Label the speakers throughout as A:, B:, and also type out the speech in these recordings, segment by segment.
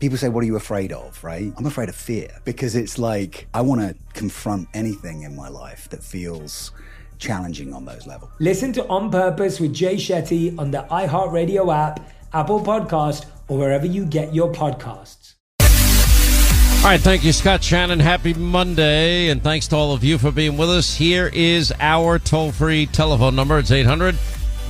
A: People say, What are you afraid of? Right? I'm afraid of fear because it's like I want to confront anything in my life that feels challenging on those levels.
B: Listen to On Purpose with Jay Shetty on the iHeartRadio app, Apple Podcast, or wherever you get your podcasts.
C: All right, thank you, Scott Shannon. Happy Monday, and thanks to all of you for being with us. Here is our toll free telephone number. It's 800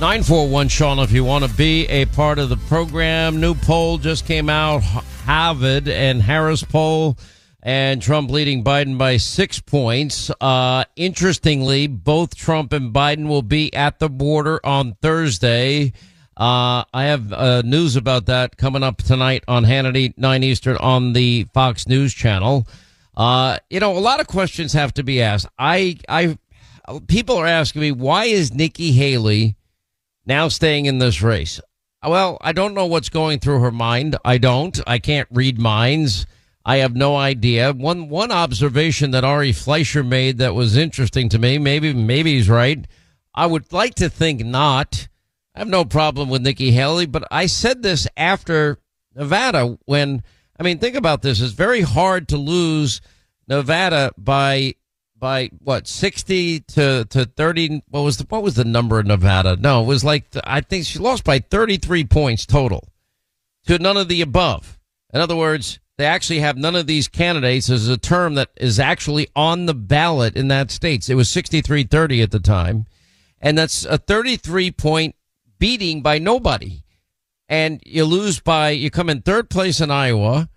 C: 941 Sean if you want to be a part of the program. New poll just came out Harvard and Harris poll, and Trump leading Biden by six points. Uh, interestingly, both Trump and Biden will be at the border on Thursday. Uh, I have uh, news about that coming up tonight on Hannity, 9 Eastern on the Fox News channel. Uh, you know, a lot of questions have to be asked. I, I, people are asking me, why is Nikki Haley now staying in this race? Well, I don't know what's going through her mind. I don't. I can't read minds. I have no idea. One one observation that Ari Fleischer made that was interesting to me. Maybe maybe he's right. I would like to think not. I have no problem with Nikki Haley, but I said this after Nevada when I mean think about this. It's very hard to lose Nevada by by what 60 to to 30 what was the what was the number in Nevada? No it was like I think she lost by 33 points total to none of the above. In other words they actually have none of these candidates as a term that is actually on the ballot in that state. It was 63-30 at the time. And that's a 33 point beating by nobody. And you lose by you come in third place in Iowa.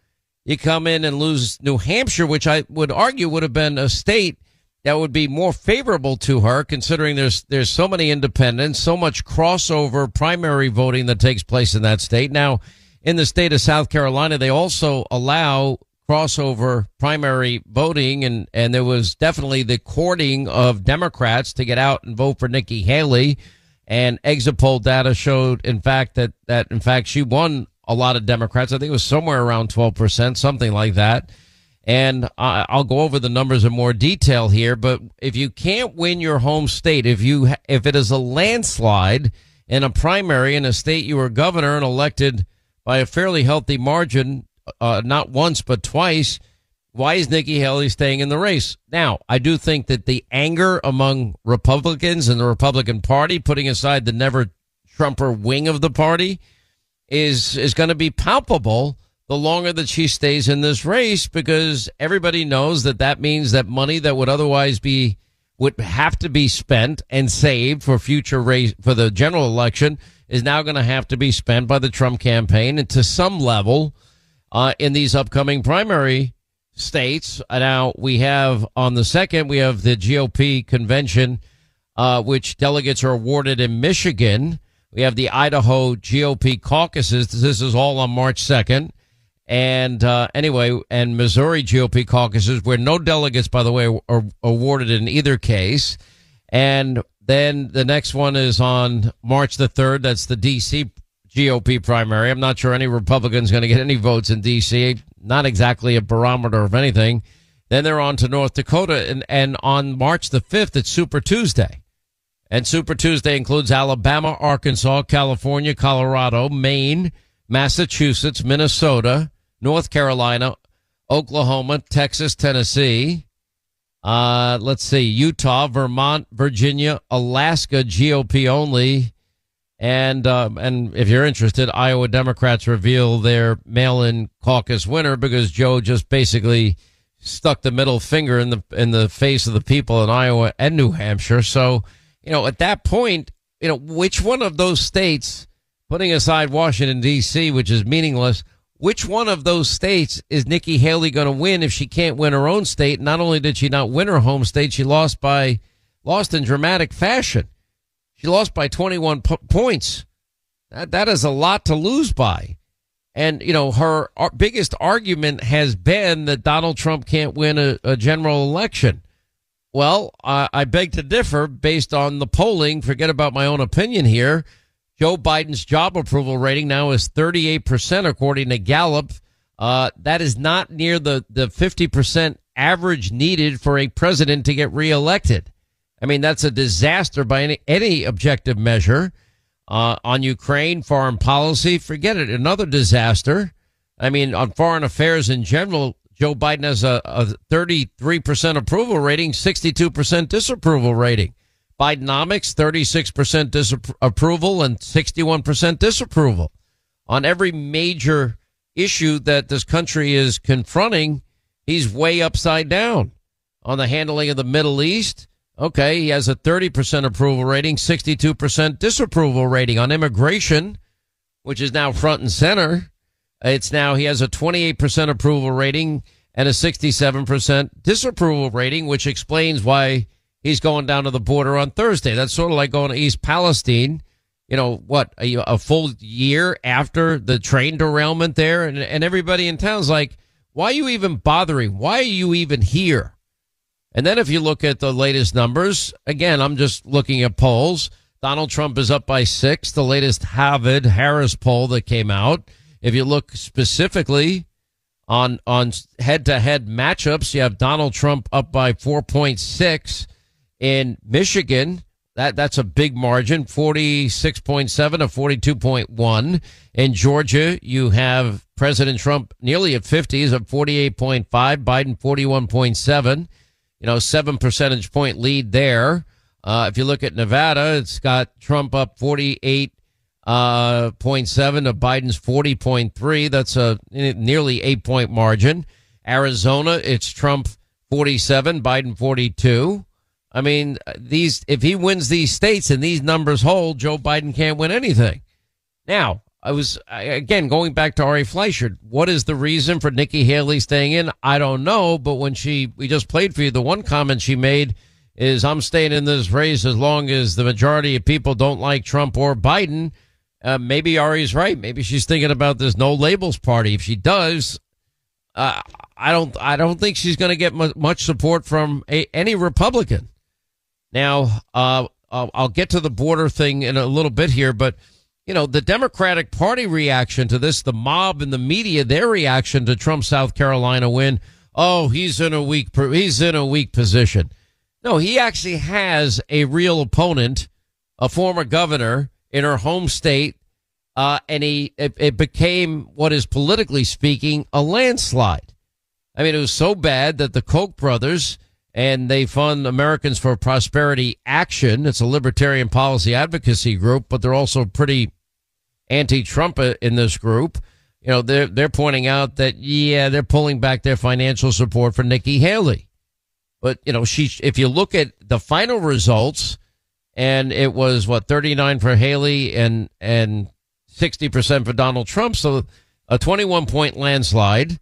C: You come in and lose New Hampshire which I would argue would have been a state that would be more favorable to her considering there's there's so many independents, so much crossover primary voting that takes place in that state. Now, in the state of South Carolina, they also allow crossover primary voting and and there was definitely the courting of Democrats to get out and vote for Nikki Haley and exit poll data showed in fact that that in fact she won a lot of Democrats. I think it was somewhere around 12%, something like that. And I'll go over the numbers in more detail here. But if you can't win your home state, if you if it is a landslide in a primary in a state you were governor and elected by a fairly healthy margin, uh, not once but twice, why is Nikki Haley staying in the race? Now, I do think that the anger among Republicans and the Republican Party, putting aside the never Trumper wing of the party, is is going to be palpable the longer that she stays in this race because everybody knows that that means that money that would otherwise be would have to be spent and saved for future race for the general election is now going to have to be spent by the Trump campaign and to some level uh, in these upcoming primary states. Now we have on the second we have the GOP convention, uh, which delegates are awarded in Michigan. We have the Idaho GOP caucuses. This is all on March second. And uh, anyway, and Missouri GOP caucuses, where no delegates, by the way, are awarded in either case. And then the next one is on March the 3rd. That's the D.C. GOP primary. I'm not sure any Republican's going to get any votes in D.C. Not exactly a barometer of anything. Then they're on to North Dakota. And, and on March the 5th, it's Super Tuesday. And Super Tuesday includes Alabama, Arkansas, California, Colorado, Maine, Massachusetts, Minnesota, North Carolina, Oklahoma, Texas, Tennessee. Uh, let's see, Utah, Vermont, Virginia, Alaska, GOP only. And um, and if you're interested, Iowa Democrats reveal their mail-in caucus winner because Joe just basically stuck the middle finger in the in the face of the people in Iowa and New Hampshire. So, you know, at that point, you know, which one of those states, putting aside Washington D.C., which is meaningless, which one of those states is Nikki Haley going to win if she can't win her own state? Not only did she not win her home state, she lost by lost in dramatic fashion. She lost by 21 p- points. That, that is a lot to lose by. And, you know, her uh, biggest argument has been that Donald Trump can't win a, a general election. Well, I beg to differ based on the polling. Forget about my own opinion here. Joe Biden's job approval rating now is 38%, according to Gallup. Uh, that is not near the, the 50% average needed for a president to get reelected. I mean, that's a disaster by any, any objective measure. Uh, on Ukraine, foreign policy, forget it. Another disaster. I mean, on foreign affairs in general, Joe Biden has a, a 33% approval rating, 62% disapproval rating. Bidenomics, 36% disapproval and 61% disapproval. On every major issue that this country is confronting, he's way upside down. On the handling of the Middle East, Okay, he has a 30% approval rating, 62% disapproval rating on immigration, which is now front and center. It's now, he has a 28% approval rating and a 67% disapproval rating, which explains why he's going down to the border on Thursday. That's sort of like going to East Palestine, you know, what, a, a full year after the train derailment there. And, and everybody in town's like, why are you even bothering? Why are you even here? And then if you look at the latest numbers, again, I'm just looking at polls. Donald Trump is up by six, the latest Harvard Harris poll that came out. If you look specifically on on head to head matchups, you have Donald Trump up by 4.6 in Michigan. That that's a big margin, 46.7 to 42.1. In Georgia, you have President Trump nearly at 50, is at 48.5, Biden 41.7 you know, seven percentage point lead there. Uh, if you look at Nevada, it's got Trump up 48.7 uh, to Biden's 40.3. That's a nearly eight point margin. Arizona, it's Trump 47, Biden 42. I mean, these, if he wins these states and these numbers hold, Joe Biden can't win anything. Now, I was again going back to Ari Fleischer. What is the reason for Nikki Haley staying in? I don't know, but when she we just played for you, the one comment she made is I'm staying in this race as long as the majority of people don't like Trump or Biden. Uh, maybe Ari's right. Maybe she's thinking about this no labels party. If she does, uh, I don't I don't think she's going to get much support from a, any Republican. Now, uh, I'll, get to the border thing in a little bit here, but you know, the Democratic Party reaction to this, the mob and the media, their reaction to Trump's South Carolina win. Oh, he's in a weak, he's in a weak position. No, he actually has a real opponent, a former governor in her home state. Uh, and he, it, it became what is politically speaking a landslide. I mean, it was so bad that the Koch brothers and they fund Americans for Prosperity Action. It's a libertarian policy advocacy group, but they're also pretty anti-Trump uh, in this group. You know, they're they're pointing out that yeah, they're pulling back their financial support for Nikki Haley. But you know, she if you look at the final results, and it was what 39 for Haley and and 60 percent for Donald Trump, so a 21 point landslide.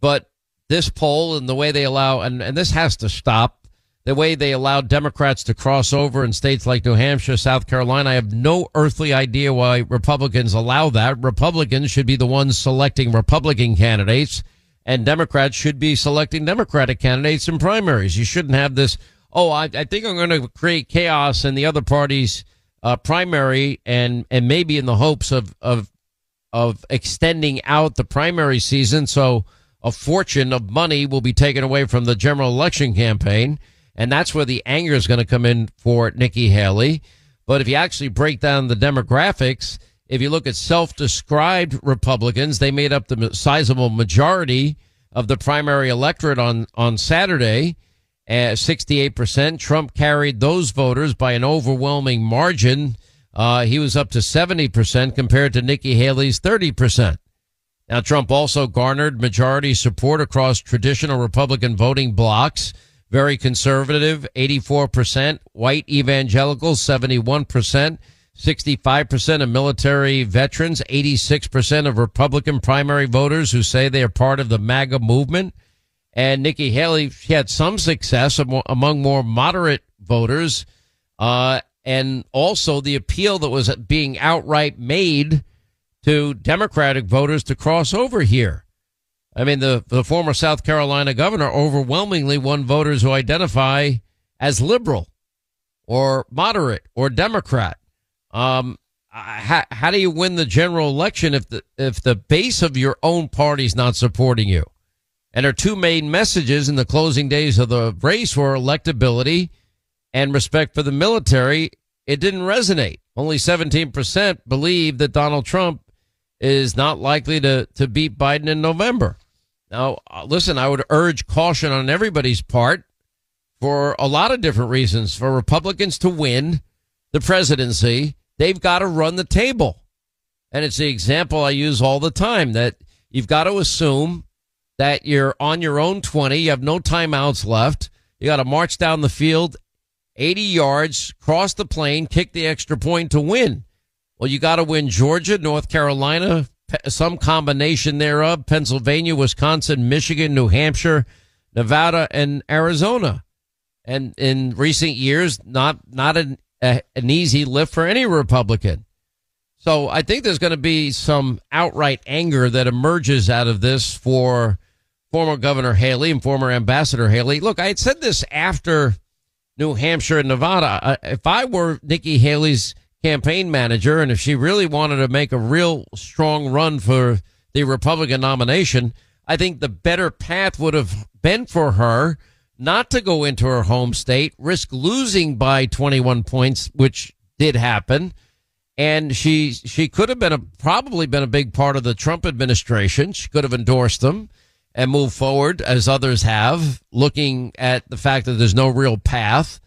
C: But this poll and the way they allow, and, and this has to stop, the way they allow Democrats to cross over in states like New Hampshire, South Carolina. I have no earthly idea why Republicans allow that. Republicans should be the ones selecting Republican candidates, and Democrats should be selecting Democratic candidates in primaries. You shouldn't have this, oh, I, I think I'm going to create chaos in the other party's uh, primary and, and maybe in the hopes of, of, of extending out the primary season so a fortune of money will be taken away from the general election campaign. And that's where the anger is going to come in for Nikki Haley. But if you actually break down the demographics, if you look at self-described Republicans, they made up the sizable majority of the primary electorate on on Saturday, uh, 68%. Trump carried those voters by an overwhelming margin. Uh, he was up to 70% compared to Nikki Haley's 30%. Now, Trump also garnered majority support across traditional Republican voting blocs. Very conservative, 84%, white evangelicals, 71%, 65% of military veterans, 86% of Republican primary voters who say they are part of the MAGA movement. And Nikki Haley, she had some success among more moderate voters. Uh, and also the appeal that was being outright made to Democratic voters to cross over here. I mean, the, the former South Carolina governor overwhelmingly won voters who identify as liberal or moderate or Democrat. Um, how, how do you win the general election if the if the base of your own party's not supporting you? And her two main messages in the closing days of the race were electability and respect for the military. It didn't resonate. Only 17% believe that Donald Trump is not likely to, to beat Biden in November. Now, uh, listen, I would urge caution on everybody's part for a lot of different reasons. For Republicans to win the presidency, they've got to run the table. And it's the example I use all the time that you've got to assume that you're on your own 20, you have no timeouts left. You got to march down the field 80 yards, cross the plane, kick the extra point to win. Well, you got to win Georgia, North Carolina, some combination thereof, Pennsylvania, Wisconsin, Michigan, New Hampshire, Nevada, and Arizona. And in recent years, not not an a, an easy lift for any Republican. So I think there's going to be some outright anger that emerges out of this for former Governor Haley and former Ambassador Haley. Look, I had said this after New Hampshire and Nevada. If I were Nikki Haley's campaign manager, and if she really wanted to make a real strong run for the Republican nomination, I think the better path would have been for her not to go into her home state, risk losing by 21 points, which did happen. And she she could have been a probably been a big part of the Trump administration. She could have endorsed them and moved forward as others have, looking at the fact that there's no real path.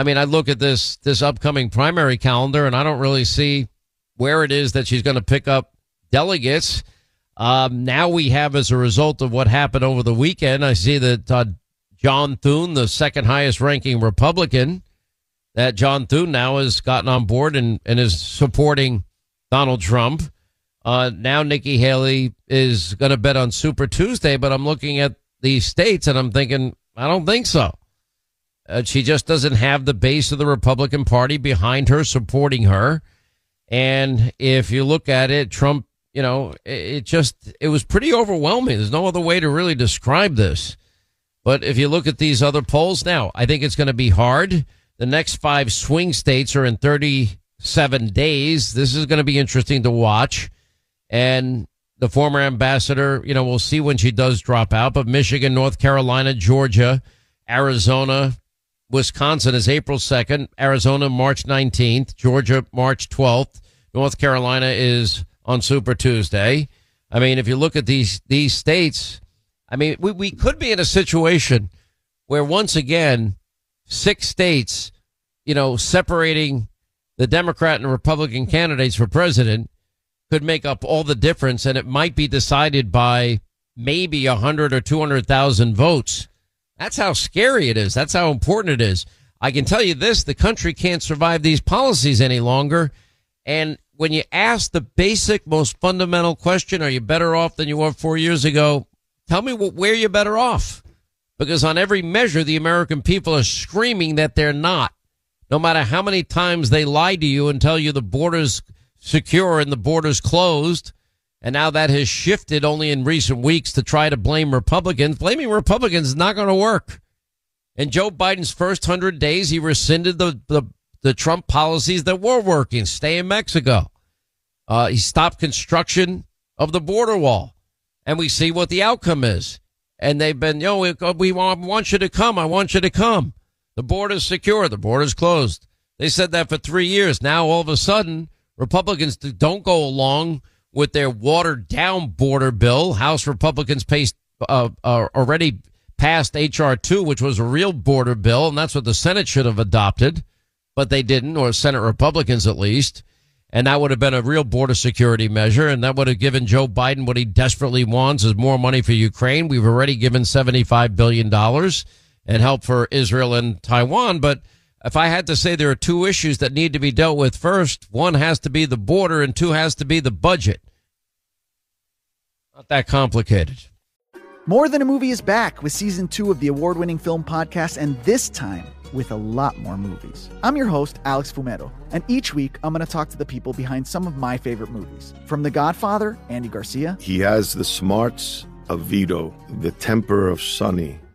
C: I mean, I look at this this upcoming primary calendar, and I don't really see where it is that she's going to pick up delegates. Um, now we have, as a result of what happened over the weekend, I see that uh, John Thune, the second highest ranking Republican, that John Thune now has gotten on board and, and is supporting Donald Trump. Uh, now Nikki Haley is going to bet on Super Tuesday, but I'm looking at these states and I'm thinking, I don't think so. Uh, she just doesn't have the base of the Republican Party behind her, supporting her. And if you look at it, Trump, you know, it, it just, it was pretty overwhelming. There's no other way to really describe this. But if you look at these other polls now, I think it's going to be hard. The next five swing states are in 37 days. This is going to be interesting to watch. And the former ambassador, you know, we'll see when she does drop out. But Michigan, North Carolina, Georgia, Arizona, Wisconsin is April 2nd, Arizona March 19th, Georgia March 12th, North Carolina is on Super Tuesday. I mean, if you look at these these states, I mean, we, we could be in a situation where once again, six states, you know, separating the Democrat and Republican candidates for president could make up all the difference, and it might be decided by maybe a hundred or two hundred thousand votes. That's how scary it is. That's how important it is. I can tell you this the country can't survive these policies any longer. And when you ask the basic, most fundamental question, are you better off than you were four years ago? Tell me where you're better off. Because on every measure, the American people are screaming that they're not. No matter how many times they lie to you and tell you the border's secure and the border's closed, and now that has shifted only in recent weeks to try to blame Republicans. Blaming Republicans is not going to work. In Joe Biden's first 100 days, he rescinded the, the, the Trump policies that were working. Stay in Mexico. Uh, he stopped construction of the border wall. And we see what the outcome is. And they've been, you know, we, we want, you to come. I want you to come. The border's secure. The border's closed. They said that for three years. Now, all of a sudden, Republicans don't go along with their watered down border bill. House Republicans paced, uh, uh, already passed H.R. 2, which was a real border bill, and that's what the Senate should have adopted, but they didn't, or Senate Republicans at least. And that would have been a real border security measure, and that would have given Joe Biden what he desperately wants is more money for Ukraine. We've already given $75 billion and help for Israel and Taiwan, but if I had to say there are two issues that need to be dealt with first, one has to be the border and two has to be the budget. Not that complicated.
D: More Than a Movie is back with season two of the award winning film podcast, and this time with a lot more movies. I'm your host, Alex Fumero, and each week I'm going to talk to the people behind some of my favorite movies. From The Godfather, Andy Garcia.
E: He has the smarts of Vito, the temper of Sonny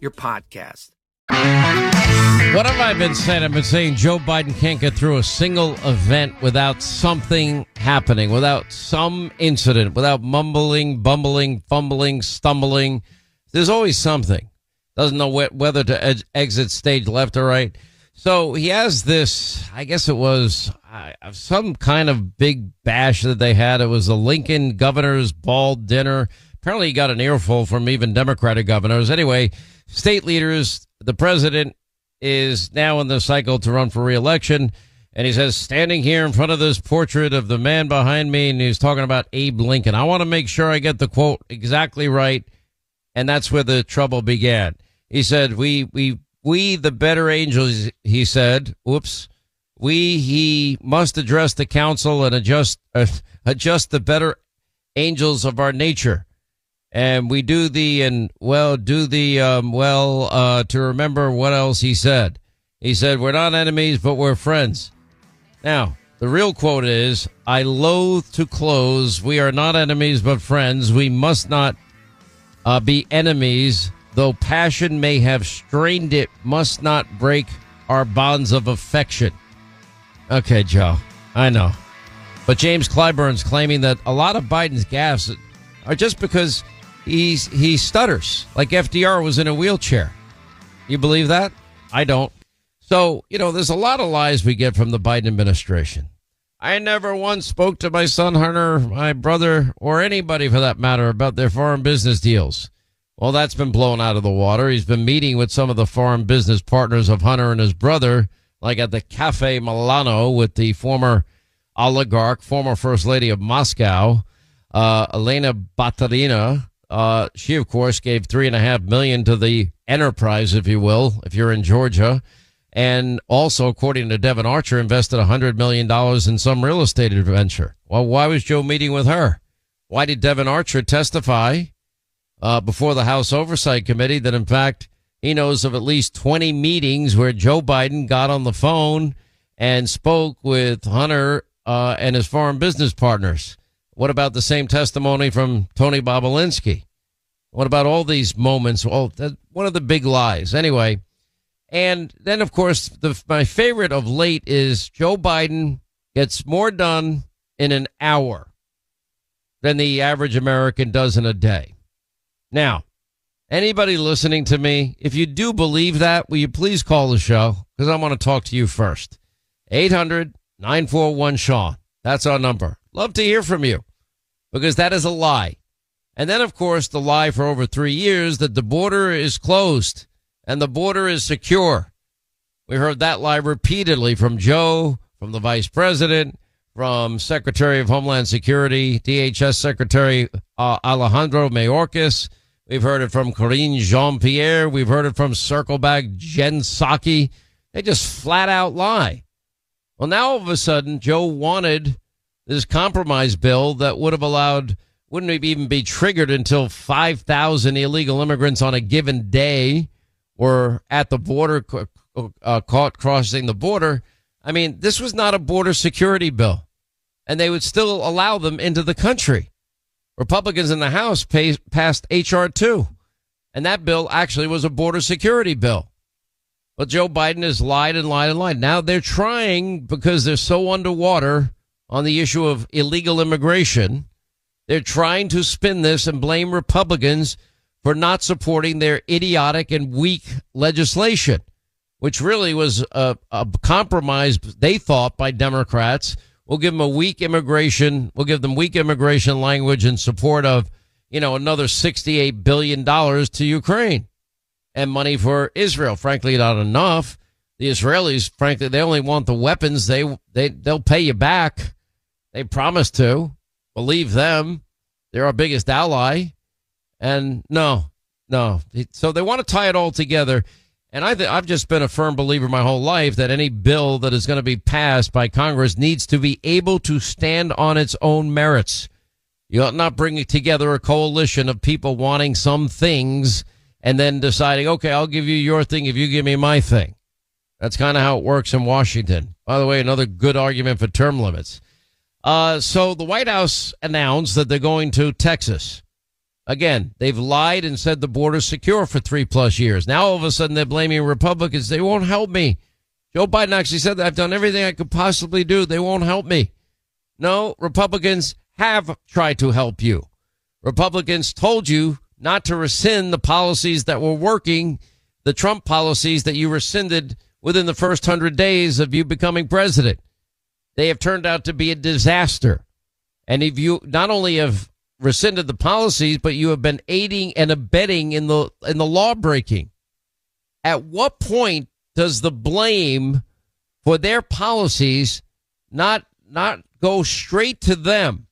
F: your podcast.
C: What have I been saying? I've been saying Joe Biden can't get through a single event without something happening, without some incident, without mumbling, bumbling, fumbling, stumbling. There's always something. Doesn't know whether to ed- exit stage left or right. So he has this, I guess it was uh, some kind of big bash that they had. It was the Lincoln governor's ball dinner. Apparently he got an earful from even Democratic governors. Anyway, state leaders, the president is now in the cycle to run for reelection. And he says, standing here in front of this portrait of the man behind me, and he's talking about Abe Lincoln. I want to make sure I get the quote exactly right. And that's where the trouble began. He said, we, we, we, the better angels, he said, whoops, we, he must address the council and adjust, uh, adjust the better angels of our nature and we do the and well do the um, well uh, to remember what else he said. He said we're not enemies, but we're friends. Now the real quote is, "I loathe to close. We are not enemies, but friends. We must not uh, be enemies, though passion may have strained it. Must not break our bonds of affection." Okay, Joe, I know, but James Clyburn's claiming that a lot of Biden's gaffes are just because he's he stutters like FDR was in a wheelchair. You believe that? I don't. So, you know, there's a lot of lies we get from the Biden administration. I never once spoke to my son Hunter, my brother, or anybody for that matter about their foreign business deals. Well, that's been blown out of the water. He's been meeting with some of the foreign business partners of Hunter and his brother, like at the Cafe Milano with the former oligarch, former first lady of Moscow, uh, Elena Baturina, uh, she, of course, gave three and a half million to the enterprise, if you will, if you're in Georgia. And also, according to Devon Archer, invested $100 million in some real estate adventure. Well, why was Joe meeting with her? Why did Devon Archer testify uh, before the House Oversight Committee that, in fact, he knows of at least 20 meetings where Joe Biden got on the phone and spoke with Hunter uh, and his foreign business partners? What about the same testimony from Tony Bobulinski? What about all these moments? Well, one of the big lies. Anyway, and then of course the my favorite of late is Joe Biden gets more done in an hour than the average American does in a day. Now, anybody listening to me, if you do believe that, will you please call the show because I want to talk to you first. 800 941 Sean. That's our number. Love to hear from you because that is a lie. And then, of course, the lie for over three years that the border is closed and the border is secure. We heard that lie repeatedly from Joe, from the vice president, from Secretary of Homeland Security, DHS Secretary uh, Alejandro Mayorkas. We've heard it from Karine Jean Pierre. We've heard it from Circleback Jen Psaki. They just flat out lie. Well, now all of a sudden, Joe wanted this compromise bill that would have allowed, wouldn't even be triggered until 5,000 illegal immigrants on a given day were at the border, uh, caught crossing the border. I mean, this was not a border security bill, and they would still allow them into the country. Republicans in the House pay, passed H.R. 2, and that bill actually was a border security bill. But Joe Biden has lied and lied and lied. Now they're trying because they're so underwater on the issue of illegal immigration. They're trying to spin this and blame Republicans for not supporting their idiotic and weak legislation, which really was a, a compromise they thought by Democrats. We'll give them a weak immigration. We'll give them weak immigration language in support of, you know, another $68 billion to Ukraine and money for Israel. Frankly, not enough. The Israelis, frankly, they only want the weapons. They, they, they'll pay you back. They promise to. Believe them. They're our biggest ally. And no, no. So they want to tie it all together. And I th- I've just been a firm believer my whole life that any bill that is going to be passed by Congress needs to be able to stand on its own merits. You ought not bring together a coalition of people wanting some things and then deciding, okay, I'll give you your thing if you give me my thing. That's kind of how it works in Washington. By the way, another good argument for term limits. Uh, so the White House announced that they're going to Texas. Again, they've lied and said the border's secure for three plus years. Now all of a sudden they're blaming Republicans. They won't help me. Joe Biden actually said that I've done everything I could possibly do. They won't help me. No, Republicans have tried to help you. Republicans told you not to rescind the policies that were working, the Trump policies that you rescinded within the first hundred days of you becoming president. They have turned out to be a disaster. And if you not only have rescinded the policies, but you have been aiding and abetting in the in the law breaking. At what point does the blame for their policies not not go straight to them?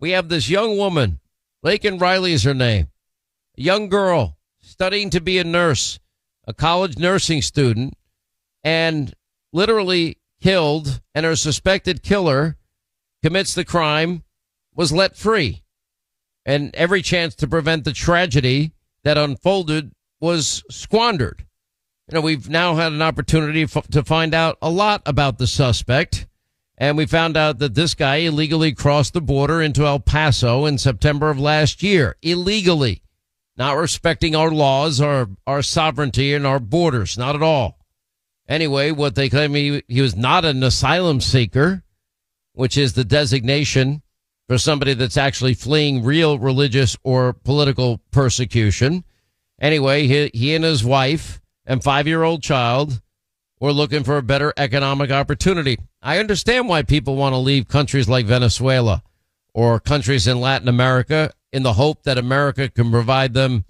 C: We have this young woman Laken Riley is her name. A young girl studying to be a nurse, a college nursing student, and literally killed, and her suspected killer commits the crime, was let free. And every chance to prevent the tragedy that unfolded was squandered. You know, we've now had an opportunity f- to find out a lot about the suspect. And we found out that this guy illegally crossed the border into El Paso in September of last year. Illegally. Not respecting our laws, our, our sovereignty, and our borders. Not at all. Anyway, what they claim he, he was not an asylum seeker, which is the designation for somebody that's actually fleeing real religious or political persecution. Anyway, he, he and his wife and five year old child were looking for a better economic opportunity. I understand why people want to leave countries like Venezuela or countries in Latin America in the hope that America can provide them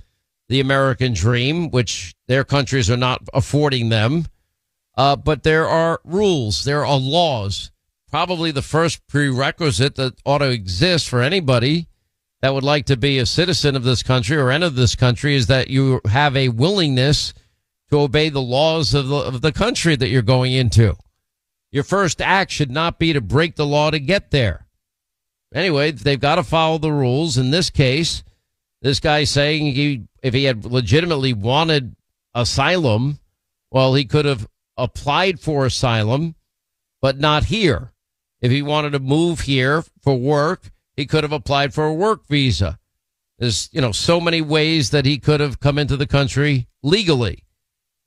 C: the American dream, which their countries are not affording them. Uh, but there are rules, there are laws. Probably the first prerequisite that ought to exist for anybody that would like to be a citizen of this country or enter this country is that you have a willingness to obey the laws of the, of the country that you're going into. Your first act should not be to break the law to get there. Anyway, they've got to follow the rules. In this case, this guy saying he, if he had legitimately wanted asylum, well, he could have applied for asylum, but not here. If he wanted to move here for work, he could have applied for a work visa. There's, you know, so many ways that he could have come into the country legally.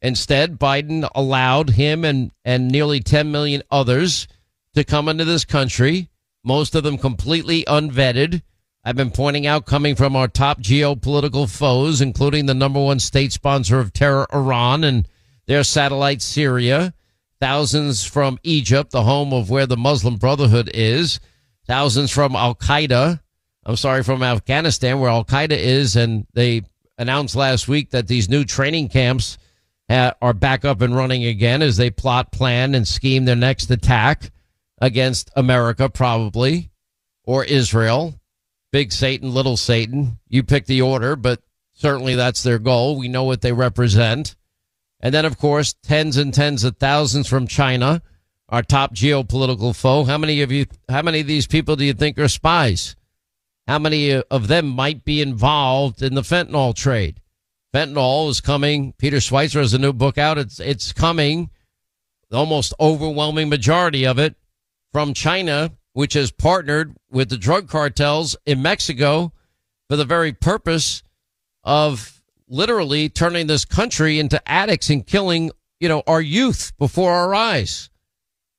C: Instead, Biden allowed him and, and nearly 10 million others to come into this country, most of them completely unvetted. I've been pointing out coming from our top geopolitical foes, including the number one state sponsor of terror, Iran, and their satellite, Syria. Thousands from Egypt, the home of where the Muslim Brotherhood is. Thousands from Al Qaeda. I'm sorry, from Afghanistan, where Al Qaeda is. And they announced last week that these new training camps uh, are back up and running again as they plot, plan, and scheme their next attack against America, probably, or Israel. Big Satan, little Satan. You pick the order, but certainly that's their goal. We know what they represent. And then, of course, tens and tens of thousands from China our top geopolitical foe. How many of you, how many of these people do you think are spies? How many of them might be involved in the fentanyl trade? Fentanyl is coming. Peter Schweizer has a new book out. It's, it's coming. The almost overwhelming majority of it from China, which has partnered with the drug cartels in Mexico for the very purpose of literally turning this country into addicts and killing, you know, our youth before our eyes.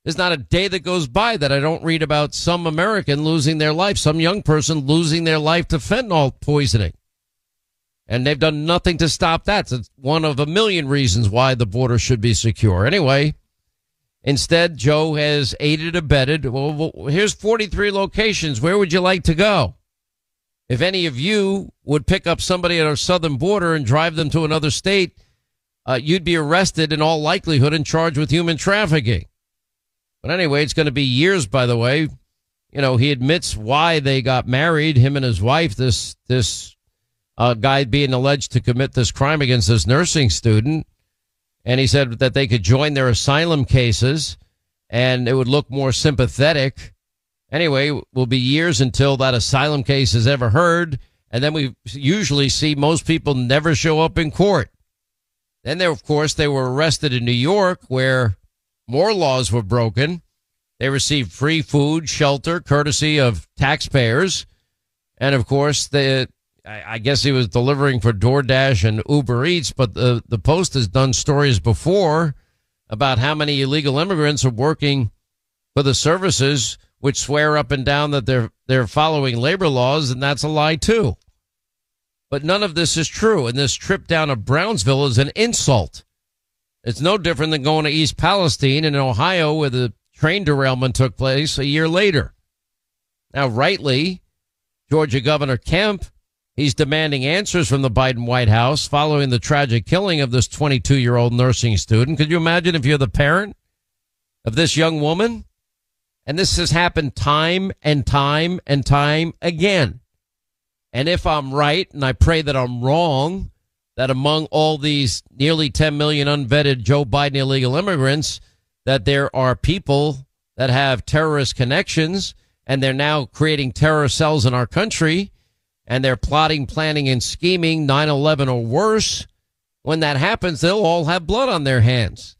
C: There's not a day that goes by that I don't read about some American losing their life, some young person losing their life to fentanyl poisoning. And they've done nothing to stop that. It's one of a million reasons why the border should be secure. Anyway, instead, Joe has aided, abetted. Well, here's 43 locations. Where would you like to go? If any of you would pick up somebody at our southern border and drive them to another state, uh, you'd be arrested in all likelihood and charged with human trafficking. But anyway, it's going to be years, by the way. You know, he admits why they got married, him and his wife, this, this, uh, guy being alleged to commit this crime against this nursing student. And he said that they could join their asylum cases and it would look more sympathetic. Anyway, will be years until that asylum case is ever heard. And then we usually see most people never show up in court. Then there, of course, they were arrested in New York where more laws were broken. They received free food, shelter, courtesy of taxpayers. And of course, the, I guess he was delivering for DoorDash and Uber Eats, but the, the Post has done stories before about how many illegal immigrants are working for the services which swear up and down that they're they're following labor laws, and that's a lie too. But none of this is true, and this trip down to Brownsville is an insult. It's no different than going to East Palestine in Ohio where the train derailment took place a year later. Now, rightly, Georgia Governor Kemp, he's demanding answers from the Biden White House following the tragic killing of this 22 year old nursing student. Could you imagine if you're the parent of this young woman? And this has happened time and time and time again. And if I'm right, and I pray that I'm wrong, that among all these nearly 10 million unvetted Joe Biden illegal immigrants, that there are people that have terrorist connections and they're now creating terror cells in our country and they're plotting, planning, and scheming 9 11 or worse. When that happens, they'll all have blood on their hands.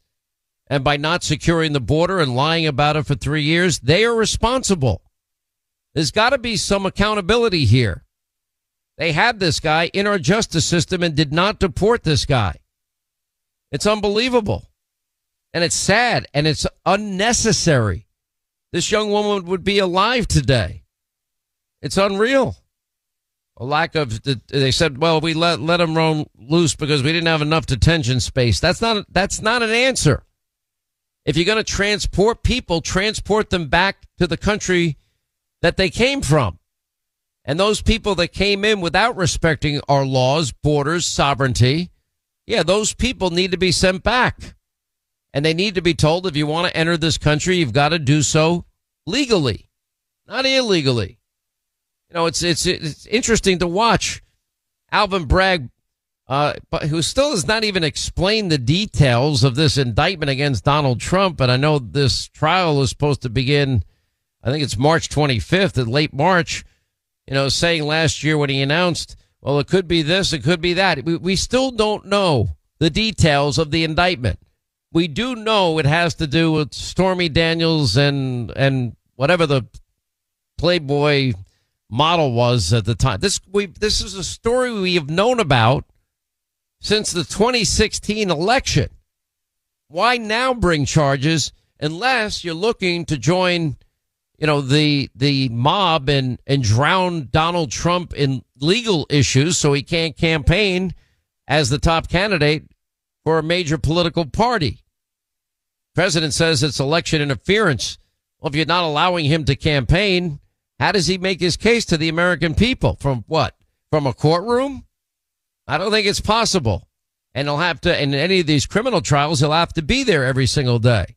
C: And by not securing the border and lying about it for three years, they are responsible. There's got to be some accountability here. They had this guy in our justice system and did not deport this guy. It's unbelievable. And it's sad and it's unnecessary. This young woman would be alive today. It's unreal. A lack of, they said, well, we let, let him roam loose because we didn't have enough detention space. That's not, that's not an answer. If you're going to transport people, transport them back to the country that they came from. And those people that came in without respecting our laws, borders, sovereignty, yeah, those people need to be sent back. And they need to be told if you want to enter this country, you've got to do so legally, not illegally. You know, it's it's it's interesting to watch Alvin Bragg uh, but who still has not even explained the details of this indictment against Donald Trump. And I know this trial is supposed to begin, I think it's March 25th, in late March. You know, saying last year when he announced, well, it could be this, it could be that. We, we still don't know the details of the indictment. We do know it has to do with Stormy Daniels and and whatever the Playboy model was at the time. This we this is a story we have known about since the 2016 election. Why now bring charges unless you're looking to join, you know, the the mob and and drown Donald Trump in legal issues so he can't campaign as the top candidate for a major political party. President says it's election interference. Well, if you're not allowing him to campaign, how does he make his case to the American people? From what? From a courtroom? I don't think it's possible. And he'll have to, in any of these criminal trials, he'll have to be there every single day.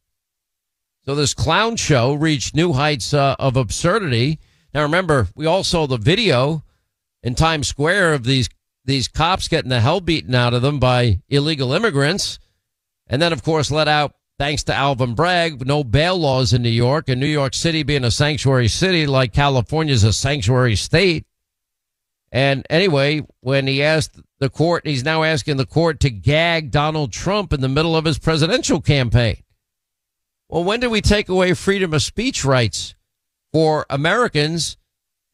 C: So this clown show reached new heights uh, of absurdity. Now remember, we all saw the video in Times Square of these these cops getting the hell beaten out of them by illegal immigrants, and then of course let out thanks to Alvin Bragg, no bail laws in New York, and New York City being a sanctuary city like California's a sanctuary state. And anyway, when he asked the court, he's now asking the court to gag Donald Trump in the middle of his presidential campaign. Well, when did we take away freedom of speech rights for Americans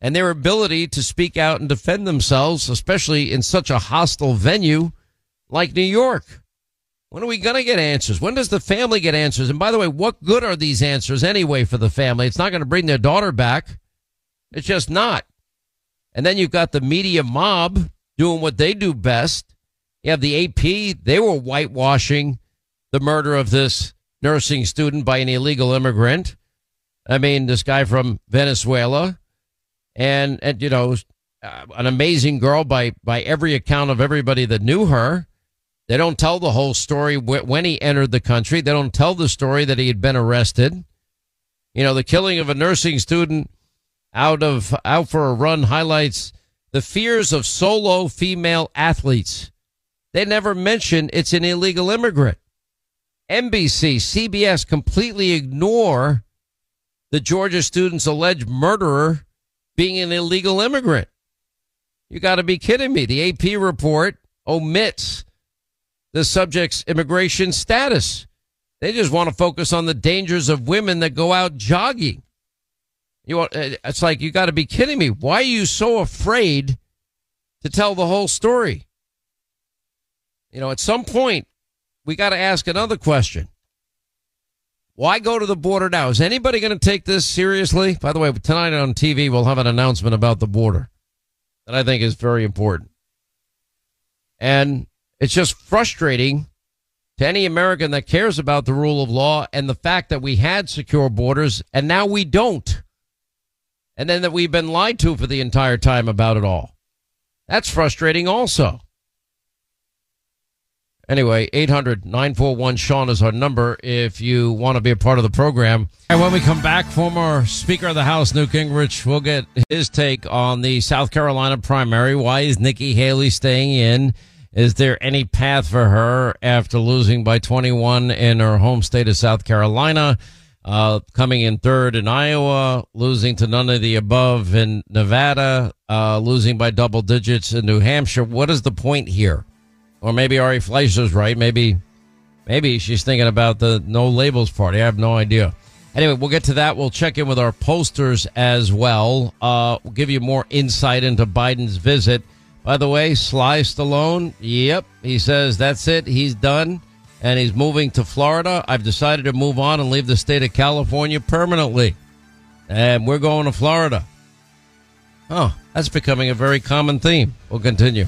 C: and their ability to speak out and defend themselves, especially in such a hostile venue like New York? When are we going to get answers? When does the family get answers? And by the way, what good are these answers anyway for the family? It's not going to bring their daughter back. It's just not. And then you've got the media mob doing what they do best. You have the AP. They were whitewashing the murder of this nursing student by an illegal immigrant. I mean, this guy from Venezuela and, and you know, uh, an amazing girl by, by every account of everybody that knew her. They don't tell the whole story when he entered the country. They don't tell the story that he had been arrested. You know, the killing of a nursing student out of out for a run highlights the fears of solo female athletes. They never mention it's an illegal immigrant. NBC, CBS completely ignore the Georgia student's alleged murderer being an illegal immigrant. You got to be kidding me. The AP report omits the subject's immigration status. They just want to focus on the dangers of women that go out jogging. You uh, it's like you got to be kidding me. Why are you so afraid to tell the whole story? You know, at some point we got to ask another question. Why go to the border now? Is anybody going to take this seriously? By the way, tonight on TV we'll have an announcement about the border that I think is very important. And it's just frustrating to any American that cares about the rule of law and the fact that we had secure borders and now we don't. And then that we've been lied to for the entire time about it all. That's frustrating also. Anyway, 800 941 Sean is our number if you want to be a part of the program. And when we come back, former Speaker of the House, Newt Gingrich, will get his take on the South Carolina primary. Why is Nikki Haley staying in? Is there any path for her after losing by 21 in her home state of South Carolina? Uh, coming in third in Iowa, losing to none of the above in Nevada, uh, losing by double digits in New Hampshire. What is the point here? Or maybe Ari Fleischer's right. Maybe, maybe she's thinking about the no labels party. I have no idea. Anyway, we'll get to that. We'll check in with our posters as well. Uh, we'll give you more insight into Biden's visit. By the way, Sly Stallone, yep, he says that's it. He's done and he's moving to Florida. I've decided to move on and leave the state of California permanently. And we're going to Florida. Oh, that's becoming a very common theme. We'll continue.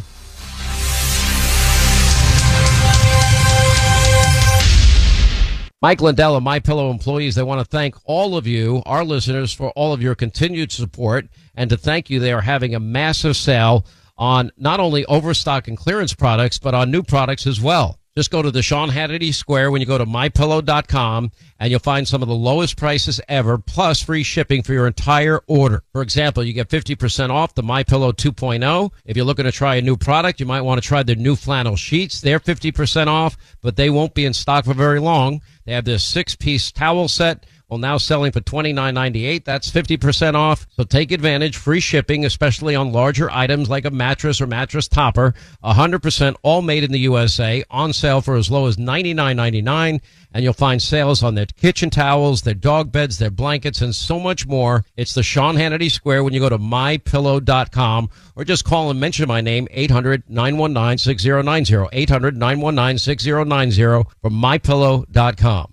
C: Mike Lindell and My Pillow employees, they want to thank all of you, our listeners, for all of your continued support. And to thank you, they are having a massive sale on not only overstock and clearance products, but on new products as well. Just go to the Sean Hannity Square when you go to mypillow.com and you'll find some of the lowest prices ever plus free shipping for your entire order. For example, you get 50% off the MyPillow 2.0. If you're looking to try a new product, you might want to try the new flannel sheets. They're 50% off, but they won't be in stock for very long. They have this six piece towel set well, now selling for $29.98. That's 50% off. So take advantage. Free shipping, especially on larger items like a mattress or mattress topper. 100% all made in the USA. On sale for as low as $99.99. And you'll find sales on their kitchen towels, their dog beds, their blankets, and so much more. It's the Sean Hannity Square when you go to mypillow.com or just call and mention my name, 800-919-6090. 800-919-6090 from mypillow.com.